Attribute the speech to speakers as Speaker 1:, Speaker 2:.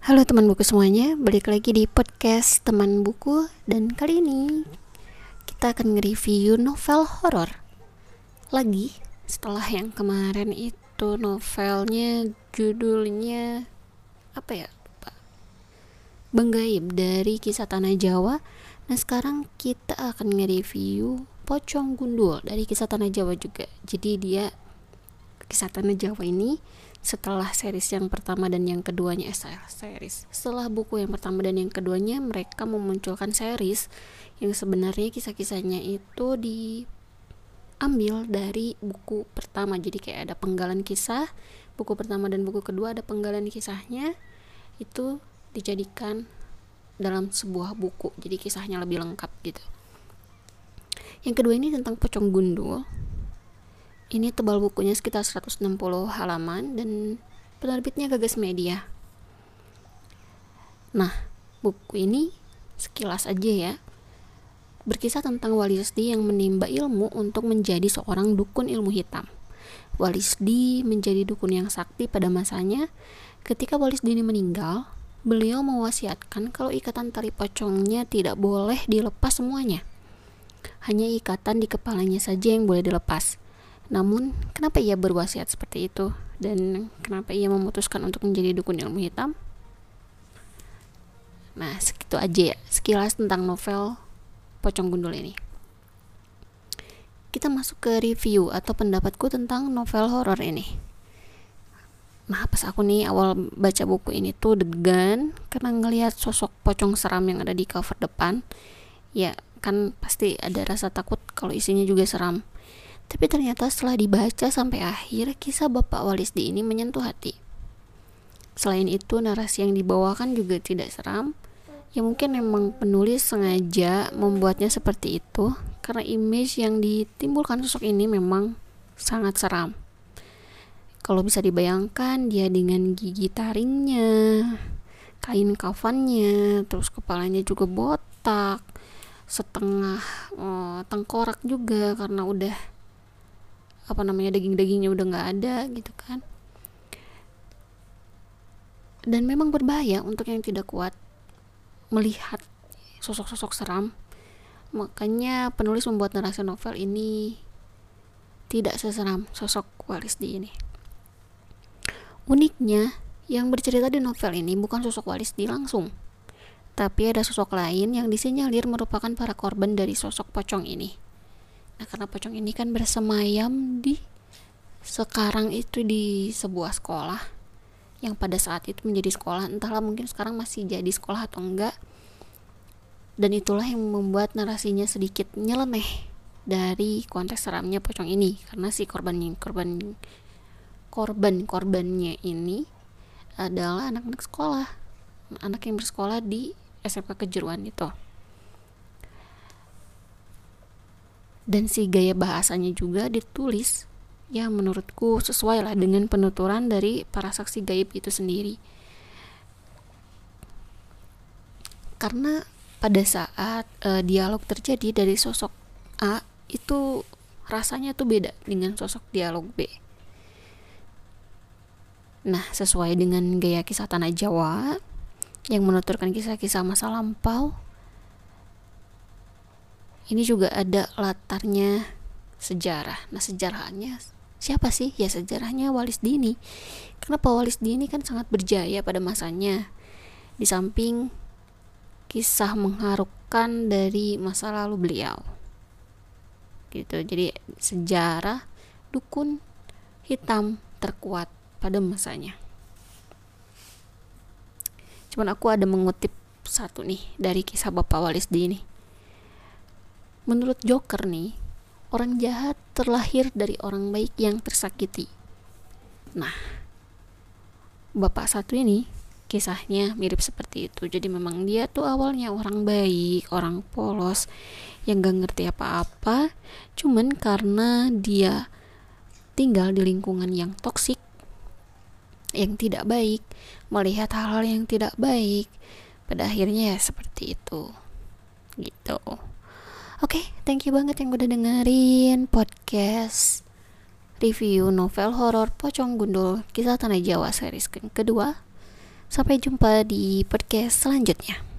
Speaker 1: Halo teman buku semuanya, balik lagi di podcast teman buku. Dan kali ini kita akan nge-review novel horor. Lagi setelah yang kemarin itu novelnya judulnya apa ya lupa. Benggaib dari kisah tanah Jawa. Nah sekarang kita akan nge-review Pocong Gundul dari kisah tanah Jawa juga. Jadi dia kisah tanah Jawa ini setelah series yang pertama dan yang keduanya eh series. Setelah buku yang pertama dan yang keduanya mereka memunculkan series yang sebenarnya kisah-kisahnya itu diambil dari buku pertama. Jadi kayak ada penggalan kisah buku pertama dan buku kedua ada penggalan kisahnya itu dijadikan dalam sebuah buku. Jadi kisahnya lebih lengkap gitu. Yang kedua ini tentang pocong gundul ini tebal bukunya sekitar 160 halaman dan penerbitnya Gagas Media. Nah, buku ini sekilas aja ya. Berkisah tentang Walisdi yang menimba ilmu untuk menjadi seorang dukun ilmu hitam. Walisdi menjadi dukun yang sakti pada masanya. Ketika Walisdi ini meninggal, beliau mewasiatkan kalau ikatan tali pocongnya tidak boleh dilepas semuanya. Hanya ikatan di kepalanya saja yang boleh dilepas namun, kenapa ia berwasiat seperti itu? Dan kenapa ia memutuskan untuk menjadi dukun ilmu hitam? Nah, segitu aja ya, sekilas tentang novel Pocong Gundul ini. Kita masuk ke review atau pendapatku tentang novel horor ini. Nah, pas aku nih awal baca buku ini tuh degan karena ngelihat sosok pocong seram yang ada di cover depan. Ya, kan pasti ada rasa takut kalau isinya juga seram tapi ternyata setelah dibaca sampai akhir, kisah Bapak Walisdi ini menyentuh hati. Selain itu, narasi yang dibawakan juga tidak seram. Ya mungkin memang penulis sengaja membuatnya seperti itu karena image yang ditimbulkan sosok ini memang sangat seram. Kalau bisa dibayangkan dia dengan gigi taringnya, kain kafannya, terus kepalanya juga botak, setengah oh, tengkorak juga karena udah apa namanya daging-dagingnya udah nggak ada gitu kan. Dan memang berbahaya untuk yang tidak kuat melihat sosok-sosok seram. Makanya penulis membuat narasi novel ini tidak seseram sosok Walisdi ini. Uniknya yang bercerita di novel ini bukan sosok Walisdi langsung tapi ada sosok lain yang disinyalir merupakan para korban dari sosok pocong ini Nah, karena pocong ini kan bersemayam di sekarang itu di sebuah sekolah. Yang pada saat itu menjadi sekolah, entahlah mungkin sekarang masih jadi sekolah atau enggak. Dan itulah yang membuat narasinya sedikit nyeleneh dari konteks seramnya pocong ini. Karena si korban korban korban korbannya ini adalah anak-anak sekolah. Anak yang bersekolah di SMK kejuruan itu dan si gaya bahasanya juga ditulis ya menurutku sesuai lah dengan penuturan dari para saksi gaib itu sendiri. Karena pada saat uh, dialog terjadi dari sosok A itu rasanya tuh beda dengan sosok dialog B. Nah sesuai dengan gaya kisah tanah Jawa yang menuturkan kisah-kisah masa lampau ini juga ada latarnya sejarah. Nah, sejarahnya siapa sih? Ya sejarahnya Walis Dini. Kenapa Walis Dini kan sangat berjaya pada masanya. Di samping kisah mengharukan dari masa lalu beliau. Gitu. Jadi sejarah dukun hitam terkuat pada masanya. Cuman aku ada mengutip satu nih dari kisah Bapak Walis Dini menurut Joker nih, orang jahat terlahir dari orang baik yang tersakiti. Nah, bapak satu ini kisahnya mirip seperti itu. Jadi memang dia tuh awalnya orang baik, orang polos yang gak ngerti apa-apa, cuman karena dia tinggal di lingkungan yang toksik, yang tidak baik, melihat hal-hal yang tidak baik, pada akhirnya ya seperti itu. Gitu. Oke, okay, thank you banget yang udah dengerin podcast review novel horor Pocong Gundul Kisah Tanah Jawa series kedua. Sampai jumpa di podcast selanjutnya.